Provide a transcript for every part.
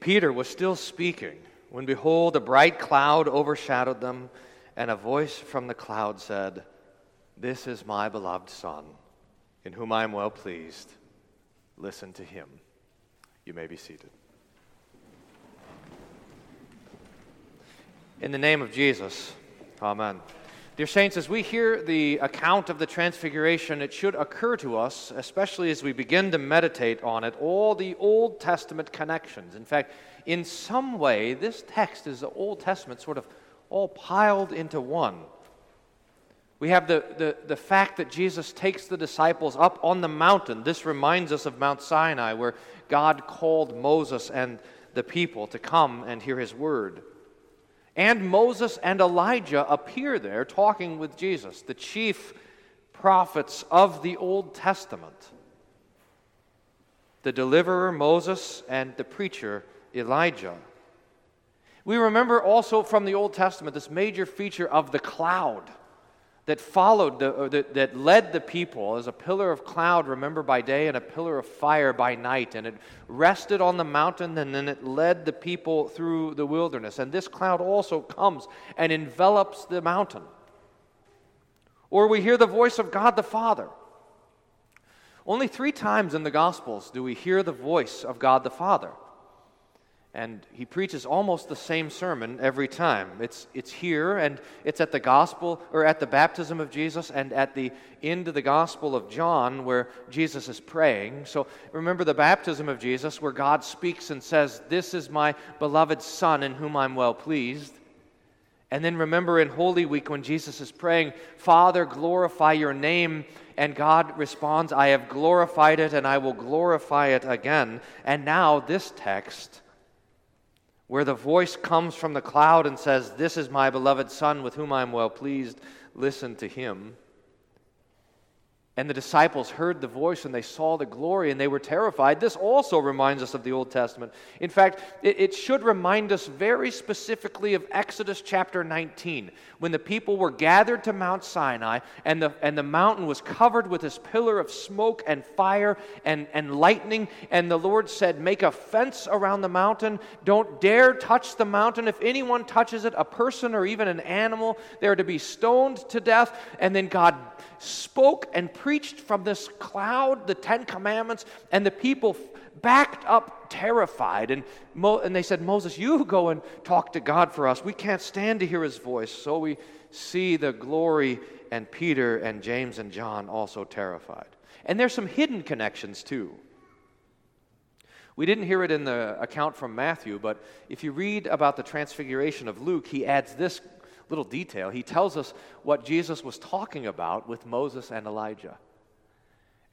Peter was still speaking when, behold, a bright cloud overshadowed them, and a voice from the cloud said, This is my beloved Son, in whom I am well pleased. Listen to him. You may be seated. In the name of Jesus, Amen. Dear Saints, as we hear the account of the Transfiguration, it should occur to us, especially as we begin to meditate on it, all the Old Testament connections. In fact, in some way, this text is the Old Testament sort of all piled into one. We have the, the, the fact that Jesus takes the disciples up on the mountain. This reminds us of Mount Sinai, where God called Moses and the people to come and hear his word. And Moses and Elijah appear there talking with Jesus, the chief prophets of the Old Testament. The deliverer, Moses, and the preacher, Elijah. We remember also from the Old Testament this major feature of the cloud that followed, the, that, that led the people as a pillar of cloud, remember, by day, and a pillar of fire by night. And it rested on the mountain, and then it led the people through the wilderness. And this cloud also comes and envelops the mountain. Or we hear the voice of God the Father. Only three times in the Gospels do we hear the voice of God the Father. And he preaches almost the same sermon every time. It's, it's here, and it's at the gospel, or at the baptism of Jesus, and at the end of the gospel of John, where Jesus is praying. So remember the baptism of Jesus, where God speaks and says, This is my beloved Son, in whom I'm well pleased. And then remember in Holy Week when Jesus is praying, Father, glorify your name. And God responds, I have glorified it, and I will glorify it again. And now this text where the voice comes from the cloud and says, This is my beloved Son with whom I am well pleased, listen to him. And the disciples heard the voice and they saw the glory and they were terrified. This also reminds us of the Old Testament. In fact, it, it, should remind us very specifically of Exodus chapter 19, when the people were gathered to Mount Sinai and the, and the mountain was covered with this pillar of smoke and fire and, and lightning. And the Lord said, Make a fence around the mountain. Don't dare touch the mountain. If anyone touches it, a person or even an animal, they're to be stoned to death. And then God spoke and preached from this cloud the Ten Commandments, and the people backed up terrified. And, Mo- and they said, Moses, you go and talk to God for us. We can't stand to hear his voice. So we see the glory, and Peter and James and John also terrified. And there's some hidden connections too. We didn't hear it in the account from Matthew, but if you read about the transfiguration of Luke, he adds this little detail. He tells us what Jesus was talking about with Moses and Elijah.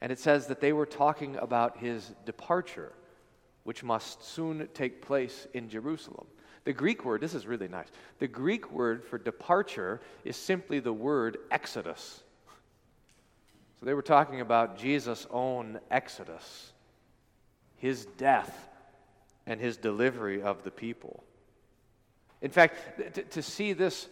And it says that they were talking about his departure, which must soon take place in Jerusalem. The Greek word, this is really nice. The Greek word for departure is simply the word exodus. So they were talking about Jesus' own exodus, his death, and his delivery of the people. In fact, to, to see this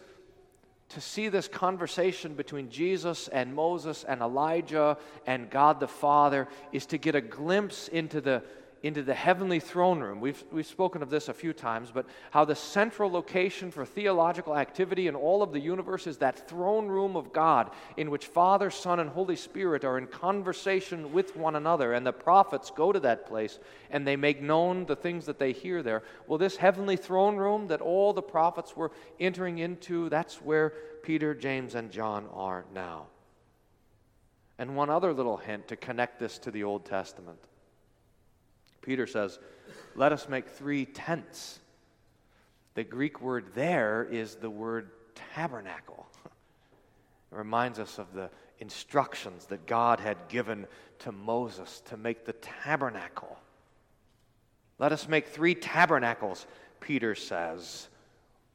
to see this conversation between Jesus and Moses and Elijah and God the Father is to get a glimpse into the into the heavenly throne room. We've, we've spoken of this a few times, but how the central location for theological activity in all of the universe is that throne room of God in which Father, Son, and Holy Spirit are in conversation with one another, and the prophets go to that place and they make known the things that they hear there. Well, this heavenly throne room that all the prophets were entering into, that's where Peter, James, and John are now. And one other little hint to connect this to the Old Testament. Peter says, Let us make three tents. The Greek word there is the word tabernacle. It reminds us of the instructions that God had given to Moses to make the tabernacle. Let us make three tabernacles, Peter says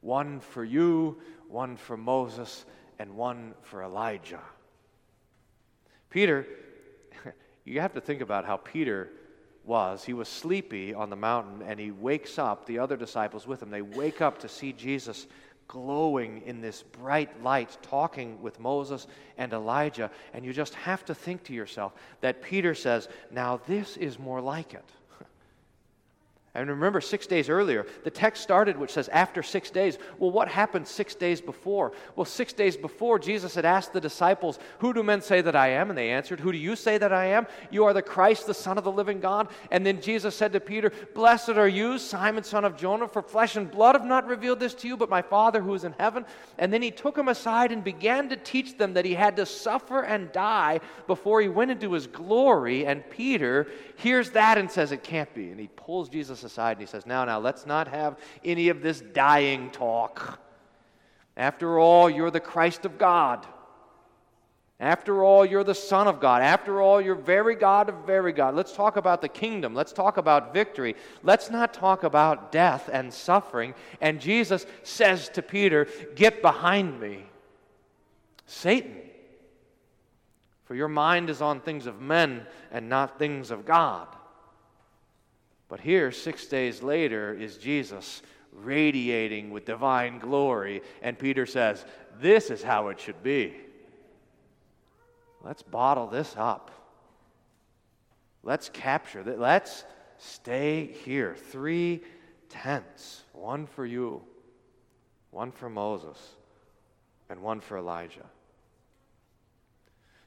one for you, one for Moses, and one for Elijah. Peter, you have to think about how Peter was he was sleepy on the mountain and he wakes up, the other disciples with him, they wake up to see Jesus glowing in this bright light, talking with Moses and Elijah. And you just have to think to yourself that Peter says, Now this is more like it. And remember, six days earlier, the text started which says, after six days. Well, what happened six days before? Well, six days before, Jesus had asked the disciples, Who do men say that I am? And they answered, Who do you say that I am? You are the Christ, the Son of the living God. And then Jesus said to Peter, Blessed are you, Simon, son of Jonah, for flesh and blood have not revealed this to you, but my Father who is in heaven. And then he took him aside and began to teach them that he had to suffer and die before he went into his glory. And Peter hears that and says, It can't be. And he pulls Jesus aside and he says, Now, now, let's not have any of this dying talk. After all, you're the Christ of God. After all, you're the Son of God. After all, you're very God of very God. Let's talk about the kingdom. Let's talk about victory. Let's not talk about death and suffering. And Jesus says to Peter, Get behind me, Satan. For your mind is on things of men and not things of God. But here, six days later, is Jesus radiating with divine glory. And Peter says, This is how it should be. Let's bottle this up. Let's capture that. Let's stay here. Three tents one for you, one for Moses, and one for Elijah.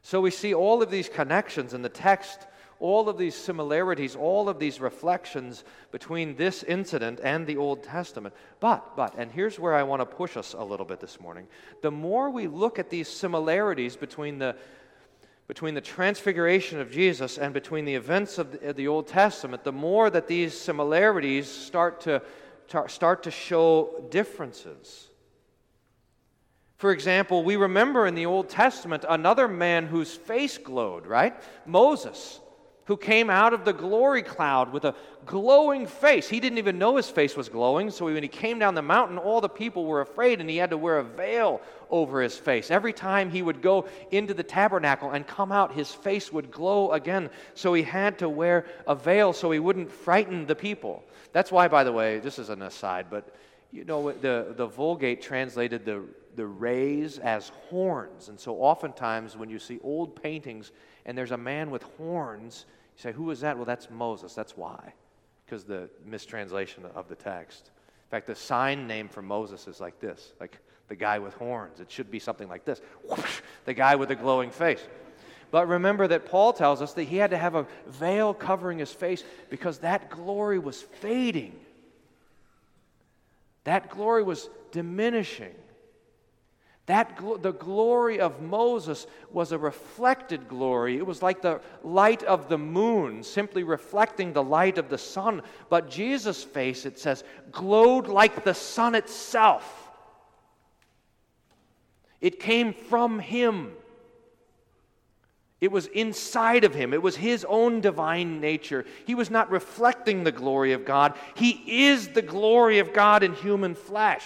So we see all of these connections in the text all of these similarities, all of these reflections between this incident and the Old Testament. But, but, and here's where I want to push us a little bit this morning. The more we look at these similarities between the between the transfiguration of Jesus and between the events of the, of the Old Testament, the more that these similarities start to, start to show differences. For example, we remember in the Old Testament another man whose face glowed, right? Moses who came out of the glory cloud with a glowing face. He didn't even know his face was glowing, so when he came down the mountain, all the people were afraid and he had to wear a veil over his face. Every time he would go into the tabernacle and come out, his face would glow again, so he had to wear a veil so he wouldn't frighten the people. That's why, by the way, this is an aside, but you know, the, the Vulgate translated the, the rays as horns. And so oftentimes when you see old paintings and there's a man with horns, you say, Who is that? Well, that's Moses. That's why, because the mistranslation of the text. In fact, the sign name for Moses is like this like the guy with horns. It should be something like this Whoosh, the guy with the glowing face. But remember that Paul tells us that he had to have a veil covering his face because that glory was fading. That glory was diminishing. That gl- the glory of Moses was a reflected glory. It was like the light of the moon, simply reflecting the light of the sun. But Jesus' face, it says, glowed like the sun itself. It came from him. It was inside of him. It was his own divine nature. He was not reflecting the glory of God. He is the glory of God in human flesh.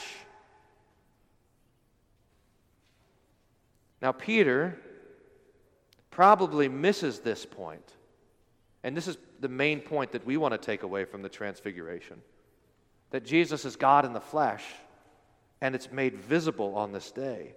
Now, Peter probably misses this. And this is the main point that we want to take away from the transfiguration that Jesus is God in the flesh, and it's made visible on this day.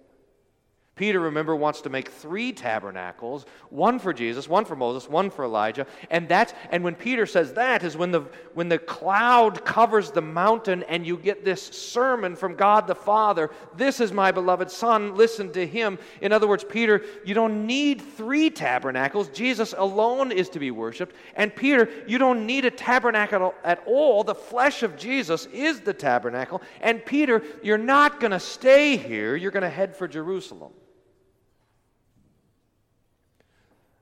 Peter, remember, wants to make three tabernacles one for Jesus, one for Moses, one for Elijah. And, that's, and when Peter says that, is when the, when the cloud covers the mountain and you get this sermon from God the Father This is my beloved Son, listen to him. In other words, Peter, you don't need three tabernacles. Jesus alone is to be worshiped. And Peter, you don't need a tabernacle at all. The flesh of Jesus is the tabernacle. And Peter, you're not going to stay here, you're going to head for Jerusalem.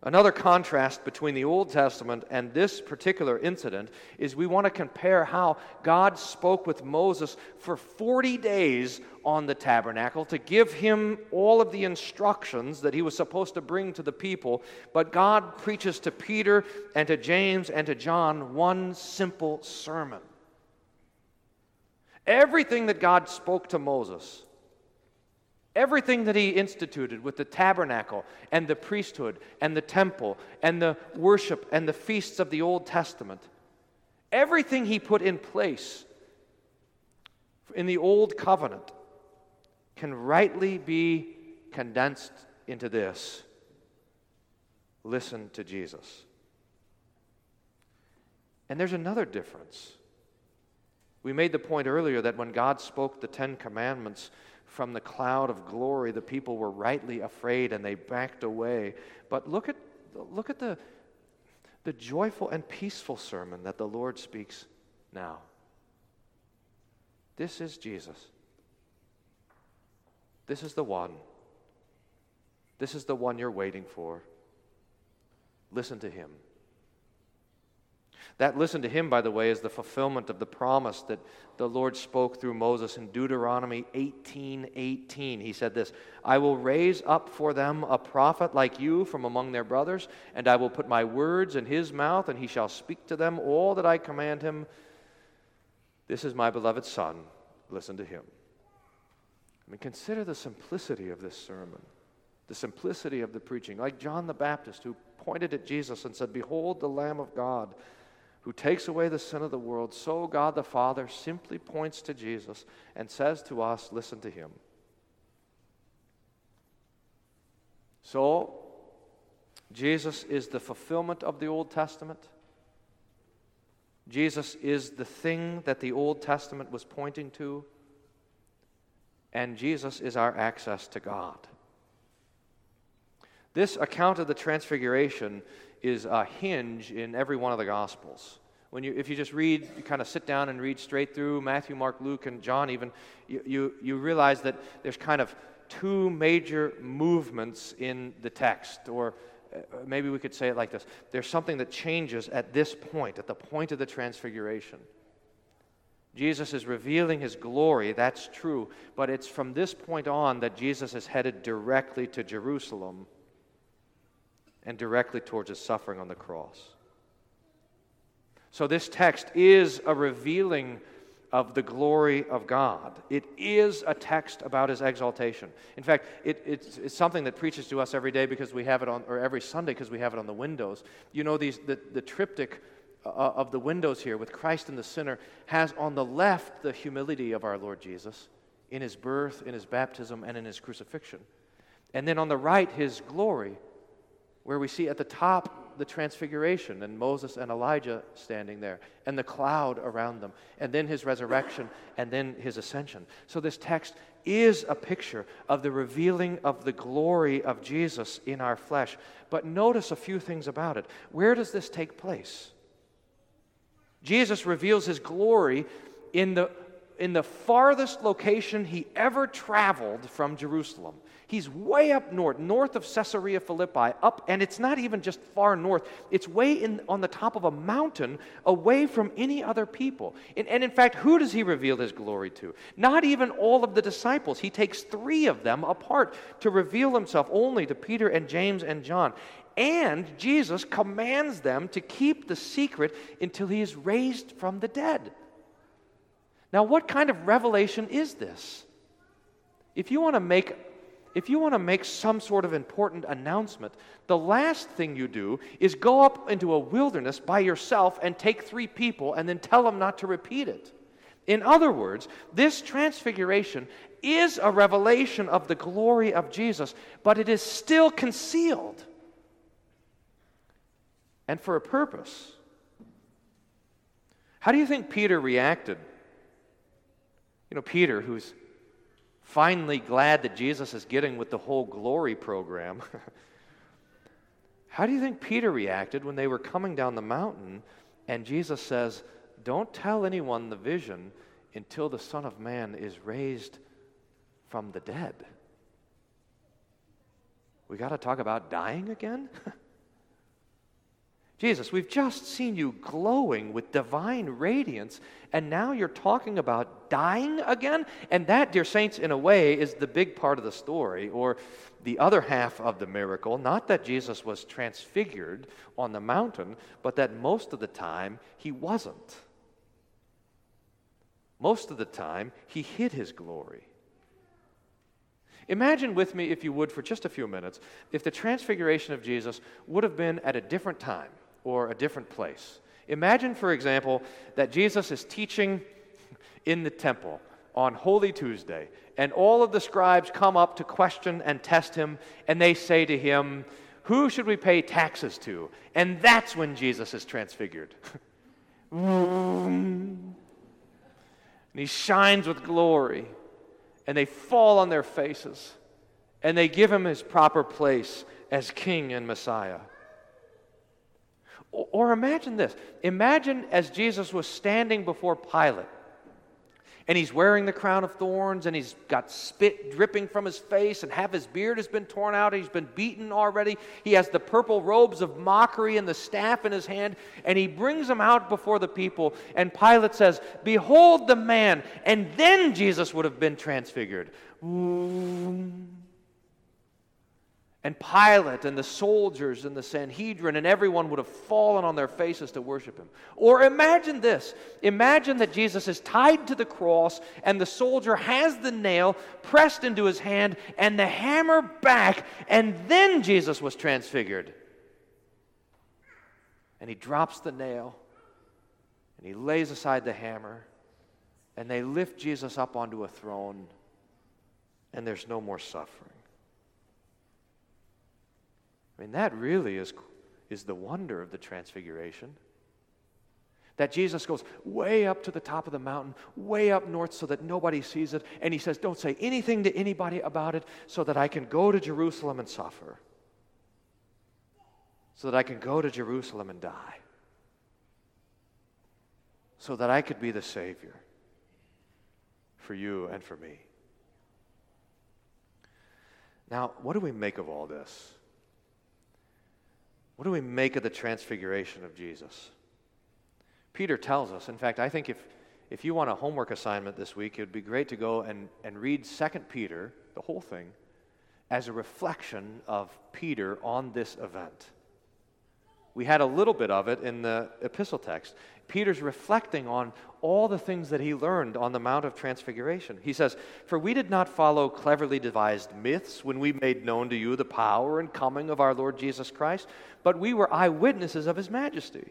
Another contrast between the Old Testament and this particular incident is we want to compare how God spoke with Moses for 40 days on the tabernacle to give him all of the instructions that he was supposed to bring to the people. But God preaches to Peter and to James and to John one simple sermon. Everything that God spoke to Moses Everything that he instituted with the tabernacle and the priesthood and the temple and the worship and the feasts of the Old Testament, everything he put in place in the Old Covenant can rightly be condensed into this listen to Jesus. And there's another difference. We made the point earlier that when God spoke the Ten Commandments from the cloud of glory, the people were rightly afraid and they backed away. But look at, look at the, the joyful and peaceful sermon that the Lord speaks now. This is Jesus. This is the one. This is the one you're waiting for. Listen to him. That listen to him, by the way, is the fulfillment of the promise that the Lord spoke through Moses in Deuteronomy 18 18. He said this I will raise up for them a prophet like you from among their brothers, and I will put my words in his mouth, and he shall speak to them all that I command him. This is my beloved Son. Listen to him. I mean, consider the simplicity of this sermon, the simplicity of the preaching. Like John the Baptist, who pointed at Jesus and said, Behold the Lamb of God who takes away the sin of the world, so God the Father simply points to Jesus and says to us, Listen to him. So, Jesus is the fulfillment of the Old Testament. Jesus is the thing that the Old Testament was pointing to. And Jesus is our access to God. This account of the Transfiguration is a hinge in every one of the Gospels. When you, if you just read, you kind of sit down and read straight through Matthew, Mark, Luke, and John, even, you, you, you realize that there's kind of two major movements in the text, or uh, maybe we could say it like this there's something that changes at this point, at the point of the transfiguration. Jesus is revealing his glory, that's true, but it's from this point on that Jesus is headed directly to Jerusalem and directly towards his suffering on the cross. So, this text is a revealing of the glory of God. It is a text about his exaltation. In fact, it, it's, it's, something that preaches to us every day because we have it on, or every Sunday because we have it on the windows. You know, these, the, the triptych uh, of the windows here with Christ and the sinner has on the left the humility of our Lord Jesus in his birth, in his baptism, and in his crucifixion. And then on the right, his glory where we see at the top the transfiguration and Moses and Elijah standing there and the cloud around them, and then his resurrection and then his ascension. So, this text is a picture of the revealing of the glory of Jesus in our flesh. But notice a few things about it. Where does this take place? Jesus reveals his glory in the, in the farthest location he ever traveled from Jerusalem. He's way up north, north of Caesarea Philippi, up, and it's not even just far north. It's way in, on the top of a mountain, away from any other people. And, and in fact, who does he reveal his glory to? Not even all of the disciples. He takes three of them apart to reveal himself only to Peter and James and John. And Jesus commands them to keep the secret until he is raised from the dead. Now, what kind of revelation is this? If you want to make if you want to make some sort of important announcement, the last thing you do is go up into a wilderness by yourself and take three people and then tell them not to repeat it. In other words, this transfiguration is a revelation of the glory of Jesus, but it is still concealed and for a purpose. How do you think Peter reacted? You know, Peter, who's finally glad that Jesus is getting with the whole glory program. How do you think Peter reacted when they were coming down the mountain and Jesus says, Don't tell anyone the vision until the Son of Man is raised from the dead? We got to talk about dying again? Jesus, we've just seen you glowing with divine radiance, and now you're talking about dying again? And that, dear saints, in a way, is the big part of the story, or the other half of the miracle. Not that Jesus was transfigured on the mountain, but that most of the time he wasn't. Most of the time, he hid his glory. Imagine with me, if you would, for just a few minutes, if the transfiguration of Jesus would have been at a different time or a different place. Imagine, for example, that Jesus is teaching in the temple on Holy Tuesday, and all of the scribes come up to question and test him, and they say to him, Who should we pay taxes to? And that's when Jesus is transfigured. And he shines with glory. And they fall on their faces. And they give him his proper place as king and Messiah. Or imagine this. Imagine as Jesus was standing before Pilate and he's wearing the crown of thorns and he's got spit dripping from his face and half his beard has been torn out he's been beaten already. He has the purple robes of mockery and the staff in his hand and he brings them out before the people and pilate says behold the man. And then jesus would have been transfigured. Ooh. And Pilate and the soldiers and the Sanhedrin and everyone would have fallen on their faces to worship him. Or imagine this imagine that Jesus is tied to the cross and the soldier has the nail pressed into his hand and the hammer back, and then Jesus was transfigured. And he drops the nail and he lays aside the hammer and they lift Jesus up onto a throne and there's no more suffering. I mean, that really is, is the wonder of the transfiguration. That Jesus goes way up to the top of the mountain, way up north, so that nobody sees it. And he says, Don't say anything to anybody about it, so that I can go to Jerusalem and suffer. So that I can go to Jerusalem and die. So that I could be the Savior for you and for me. Now, what do we make of all this? What do we make of the transfiguration of Jesus? Peter tells us, in fact, I think if, if you want a homework assignment this week, it would be great to go and, and read 2 Peter, the whole thing, as a reflection of Peter on this event. We had a little bit of it in the epistle text. Peter's reflecting on all the things that he learned on the Mount of Transfiguration. He says, For we did not follow cleverly devised myths when we made known to you the power and coming of our Lord Jesus Christ, but we were eyewitnesses of his majesty.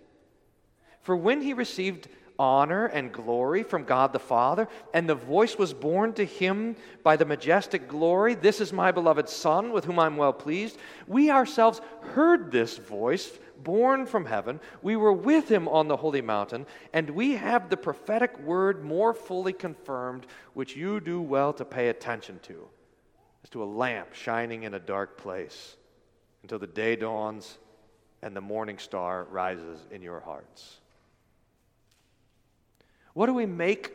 For when he received honor and glory from God the Father, and the voice was borne to him by the majestic glory This is my beloved Son, with whom I'm well pleased. We ourselves heard this voice born from heaven. We were with him on the holy mountain, and we have the prophetic word more fully confirmed, which you do well to pay attention to, as to a lamp shining in a dark place until the day dawns and the morning star rises in your hearts. What do we make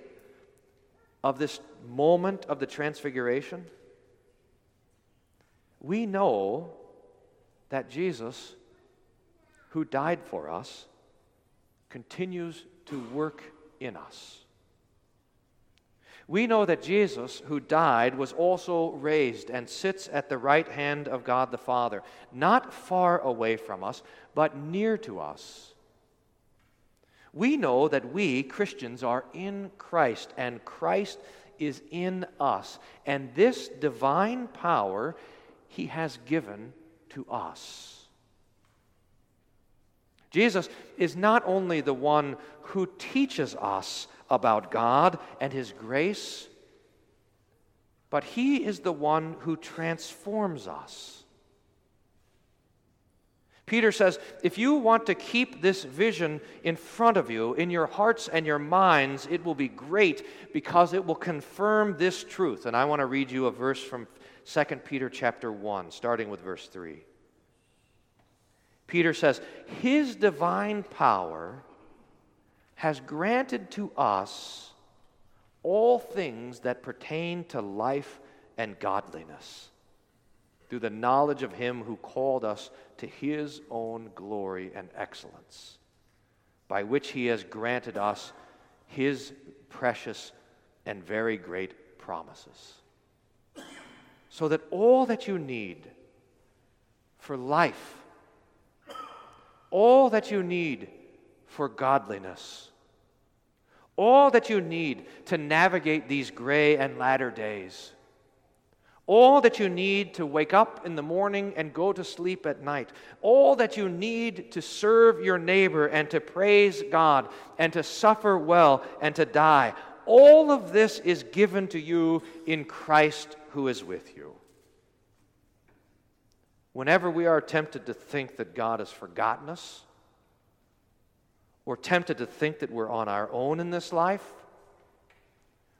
of this moment of the transfiguration? We know that Jesus who died for us, continues to work in us. We know that Jesus, who died, was also raised and sits at the right hand of God the Father, not far away from us, but near to us. We know that we, Christians, are in Christ, and Christ is in us. And this divine power he has given to us. Jesus is not only the one who teaches us about God and His grace, but He is the one who transforms us. Peter says, if you want to keep this vision in front of you, in your hearts and your minds, it will be great because it will confirm this truth. And I want to read you a verse from 2 Peter chapter 1, starting with verse 3. Peter says, His divine power has granted to us all things that pertain to life and godliness through the knowledge of Him who called us to His own glory and excellence, by which He has granted us His precious and very great promises. So that all that you need for life, all that you need for godliness, all that you need to navigate these gray and latter days, all that you need to wake up in the morning and go to sleep at night, all that you need to serve your neighbor and to praise God and to suffer well and to die, all of this is given to you in Christ who is with you. Whenever we are tempted to think that God has forgotten us, or tempted to think that we're on our own in this life,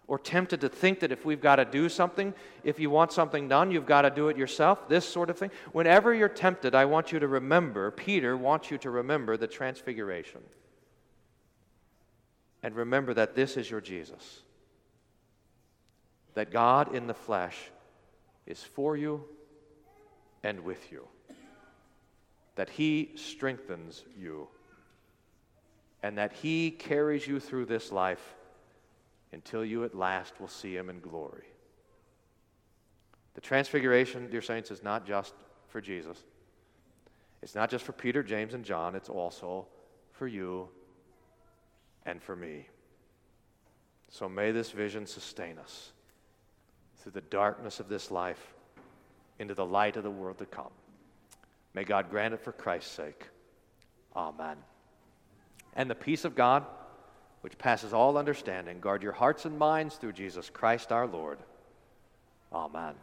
or tempted to think that if we've got to do something, if you want something done, you've got to do it yourself, this sort of thing. Whenever you're tempted, I want you to remember, Peter wants you to remember the transfiguration. And remember that this is your Jesus. That God in the flesh is for you and with you. That He strengthens you. And that He carries you through this life until you at last will see him in glory. The transfiguration, dear saints, is not just for Jesus. It's not just for Peter, James, and John, it's also for you and for me. So may this vision sustain us through the darkness of this life into the light of the world to come. May God grant it for Christ's sake. Amen. And the peace of God which passes all understanding, guard your hearts and minds through Jesus Christ our Lord. Amen.